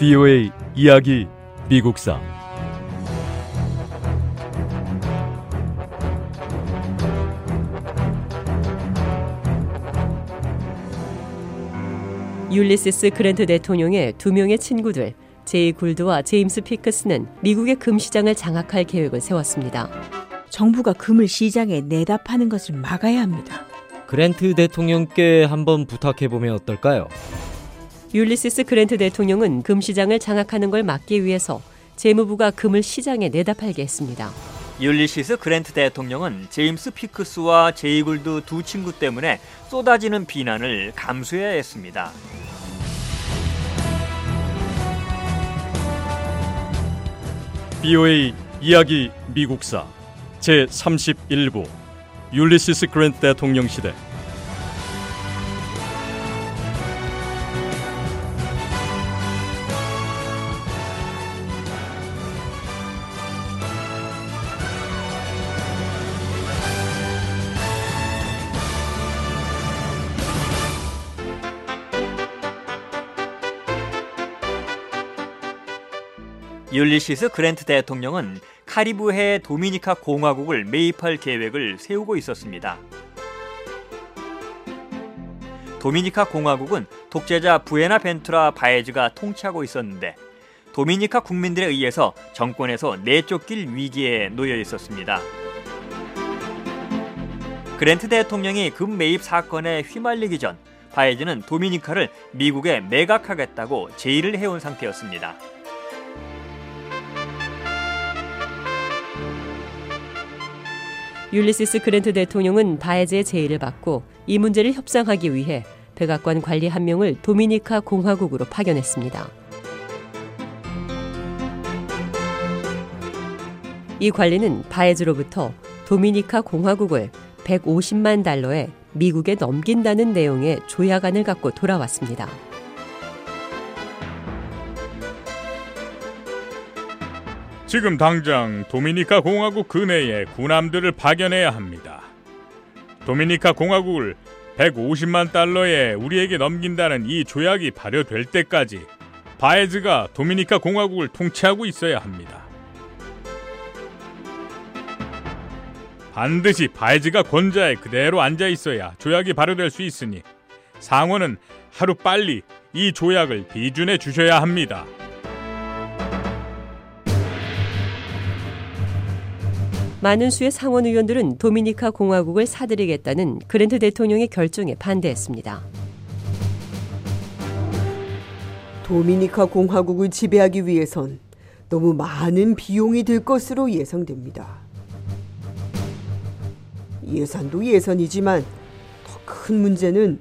VOA 이야기 미국사 율리시스 그랜트 대통령의 두 명의 친구들 제이 굴드와 제임스 피크스는 미국의 금 시장을 장악할 계획을 세웠습니다. 정부가 금을 시장에 내다 파는 것을 막아야 합니다. 그랜트 대통령께 한번 부탁해 보면 어떨까요? 율리시스 그랜트 대통령은 금 시장을 장악하는 걸 막기 위해서 재무부가 금을 시장에 내다 팔게 했습니다. 율리시스 그랜트 대통령은 제임스 피스크와 제이 굴드 두 친구 때문에 쏟아지는 비난을 감수해야 했습니다. VOA 이야기 미국사 제 31부 율리시스 그랜트 대통령 시대 율리시스 그랜트 대통령은 카리브해 도미니카 공화국을 매입할 계획을 세우고 있었습니다. 도미니카 공화국은 독재자 부에나벤투라 바에즈가 통치하고 있었는데 도미니카 국민들에 의해서 정권에서 내쫓길 위기에 놓여 있었습니다. 그랜트 대통령이 금 매입 사건에 휘말리기 전 바에즈는 도미니카를 미국에 매각하겠다고 제의를 해온 상태였습니다. 율리시스 그랜트 대통령은 바에즈의 제의를 받고 이 문제를 협상하기 위해 백악관 관리 한 명을 도미니카 공화국으로 파견했습니다. 이 관리는 바에즈로부터 도미니카 공화국을 150만 달러에 미국에 넘긴다는 내용의 조약안을 갖고 돌아왔습니다. 지금 당장 도미니카 공화국 근해에 군함들을 파견해야 합니다. 도미니카 공화국을 150만 달러에 우리에게 넘긴다는 이 조약이 발효될 때까지 바에즈가 도미니카 공화국을 통치하고 있어야 합니다. 반드시 바에즈가 권좌에 그대로 앉아 있어야 조약이 발효될 수 있으니 상원은 하루 빨리 이 조약을 비준해 주셔야 합니다. 많은 수의 상원 의원들은 도미니카 공화국을 사들이겠다는 그랜트 대통령의 결정에 반대했습니다. 도미니카 공화국을 지배하기 위해선 너무 많은 비용이 들 것으로 예상됩니다. 예산도 예산이지만 더 큰 문제는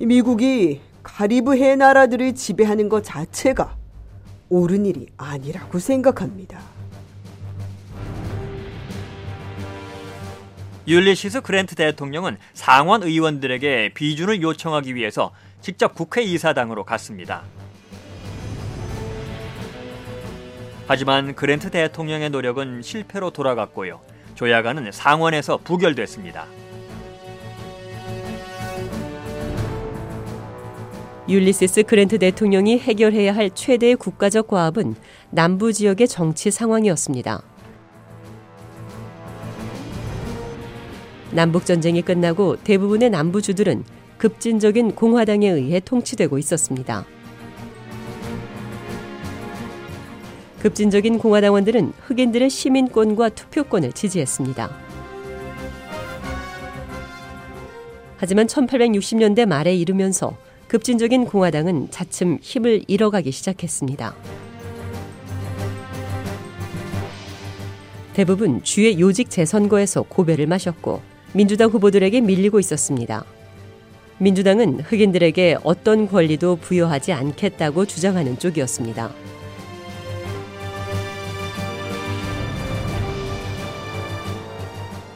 미국이 카리브해 나라들을 지배하는 것 자체가 옳은 일이 아니라고 생각합니다. 율리시스 그랜트 대통령은 상원 의원들에게 비준을 요청하기 위해서 직접 국회의사당으로 갔습니다. 하지만 그랜트 대통령의 노력은 실패로 돌아갔고요. 조약안은 상원에서 부결됐습니다. 율리시스 그랜트 대통령이 해결해야 할 최대의 국가적 과업은 남부 지역의 정치 상황이었습니다. 남북 전쟁이 끝나고 대부분의 남부주들은 급진적인 공화당에 의해 통치되고 있었습니다. 급진적인 공화당원들은 흑인들의 시민권과 투표권을 지지했습니다. 하지만 1860년대 말에 이르면서 급진적인 공화당은 차츰 힘을 잃어가기 시작했습니다. 대부분 주의 요직 재선거에서 고배를 마셨고 민주당 후보들에게 밀리고 있었습니다. 민주당은 흑인들에게 어떤 권리도 부여하지 않겠다고 주장하는 쪽이었습니다.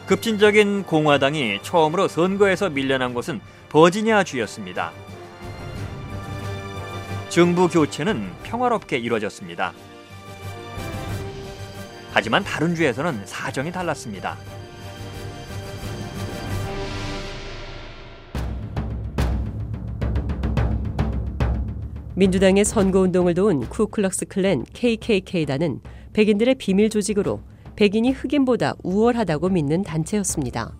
급진적인 공화당이 처음으로 선거에서 밀려난 곳은 버지니아 주였습니다. 정부 교체는 평화롭게 이뤄졌습니다. 하지만 다른 주에서는 사정이 달랐습니다. 민주당의 선거운동을 도운 쿠클럭스 클랜 KKK단은 백인들의 비밀 조직으로 백인이 흑인보다 우월하다고 믿는 단체였습니다.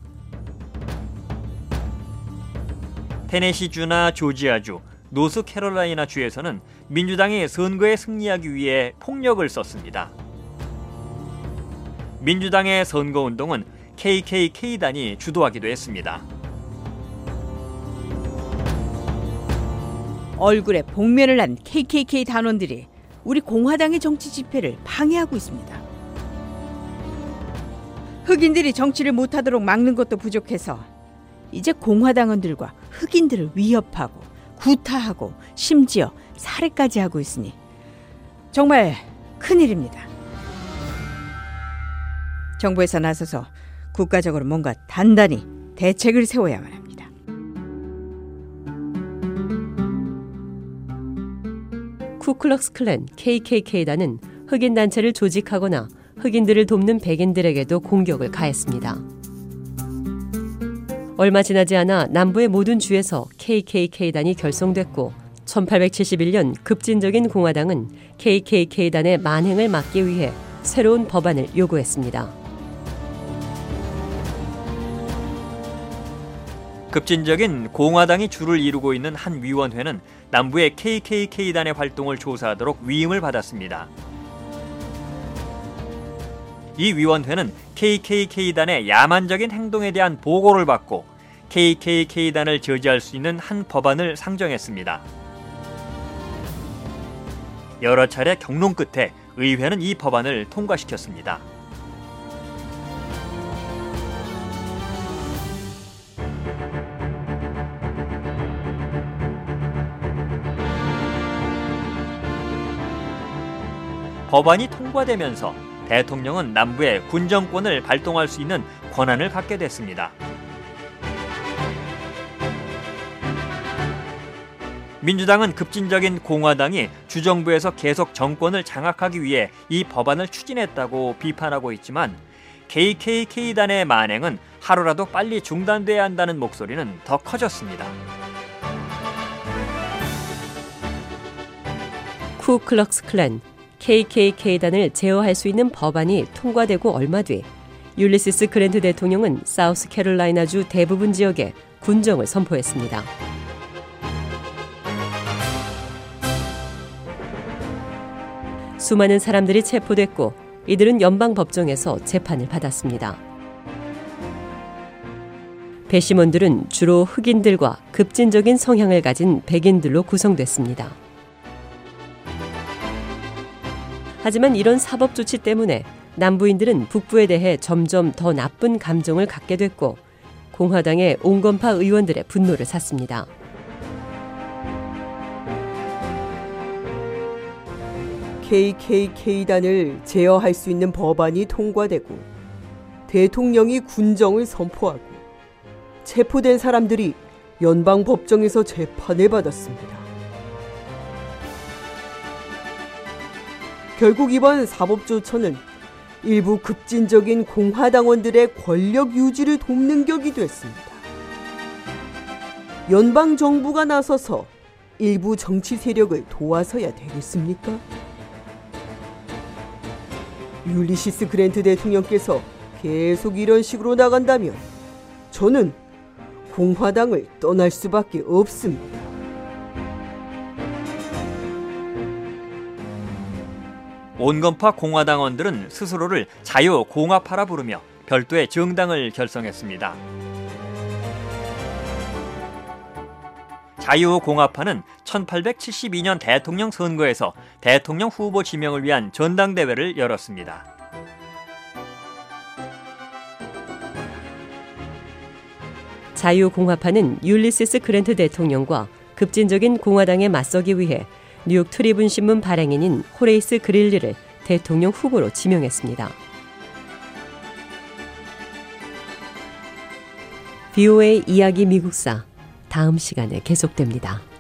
테네시주나 조지아주, 노스캐롤라이나 주에서는 민주당이 선거에 승리하기 위해 폭력을 썼습니다. 민주당의 선거운동은 KKK단이 주도하기도 했습니다. 얼굴에 복면을 한 KKK 단원들이 우리 공화당의 정치 집회를 방해하고 있습니다. 흑인들이 정치를 못하도록 막는 것도 부족해서 이제 공화당원들과 흑인들을 위협하고 구타하고 심지어 살해까지 하고 있으니 정말 큰일입니다. 정부에서 나서서 국가적으로 뭔가 단단히 대책을 세워야만 합니다. 쿠클럭스 클랜 KKK단은 흑인 단체를 조직하거나 흑인들을 돕는 백인들에게도 공격을 가했습니다. 얼마 지나지 않아 남부의 모든 주에서 KKK단이 결성됐고 1871년 급진적인 공화당은 KKK단의 만행을 막기 위해 새로운 법안을 요구했습니다. 급진적인 공화당이 주를 이루고 있는 한 위원회는 남부의 KKK단의 활동을 조사하도록 위임을 받았습니다. 이 위원회는 KKK단의 야만적인 행동에 대한 보고를 받고 KKK단을 저지할 수 있는 한 법안을 상정했습니다. 여러 차례 경론 끝에 의회는 이 법안을 통과시켰습니다. 법안이 통과되면서 대통령은 남부의 군정권을 발동할 수 있는 권한을 갖게 됐습니다. 민주당은 급진적인 공화당이 주정부에서 계속 정권을 장악하기 위해 이 법안을 추진했다고 비판하고 있지만 KKK단의 만행은 하루라도 빨리 중단돼야 한다는 목소리는 더 커졌습니다. 쿠클럭스 클랜 KKK단을 제어할 수 있는 법안이 통과되고 얼마 뒤 율리시스 그랜트 대통령은 사우스 캐롤라이나주 대부분 지역에 군정을 선포했습니다. 수많은 사람들이 체포됐고 이들은 연방 법정에서 재판을 받았습니다. 배심원들은 주로 흑인들과 급진적인 성향을 가진 백인들로 구성됐습니다. 하지만 이런 사법 조치 때문에 남부인들은 북부에 대해 점점 더 나쁜 감정을 갖게 됐고 공화당의 온건파 의원들의 분노를 샀습니다. KKK단을 제어할 수 있는 법안이 통과되고 대통령이 군정을 선포하고 체포된 사람들이 연방 법정에서 재판을 받았습니다. 결국 이번 사법조처는 일부 급진적인 공화당원들의 권력 유지를 돕는 격이 됐습니다. 연방 정부가 나서서 일부 정치 세력을 도와서야 되겠습니까? 율리시스 그랜트 대통령께서 계속 이런 식으로 나간다면 저는 공화당을 떠날 수밖에 없습니다. 온건파 공화당원들은 스스로를 자유공화파라 부르며 별도의 정당을 결성했습니다. 자유공화파는 1872년 대통령 선거에서 대통령 후보 지명을 위한 전당대회를 열었습니다. 자유공화파는 율리시스 그랜트 대통령과 급진적인 공화당에 맞서기 위해 뉴욕 트리뷴 신문 발행인인 호레이스 그릴리를 대통령 후보로 지명했습니다. VOA 이야기 미국사 다음 시간에 계속됩니다.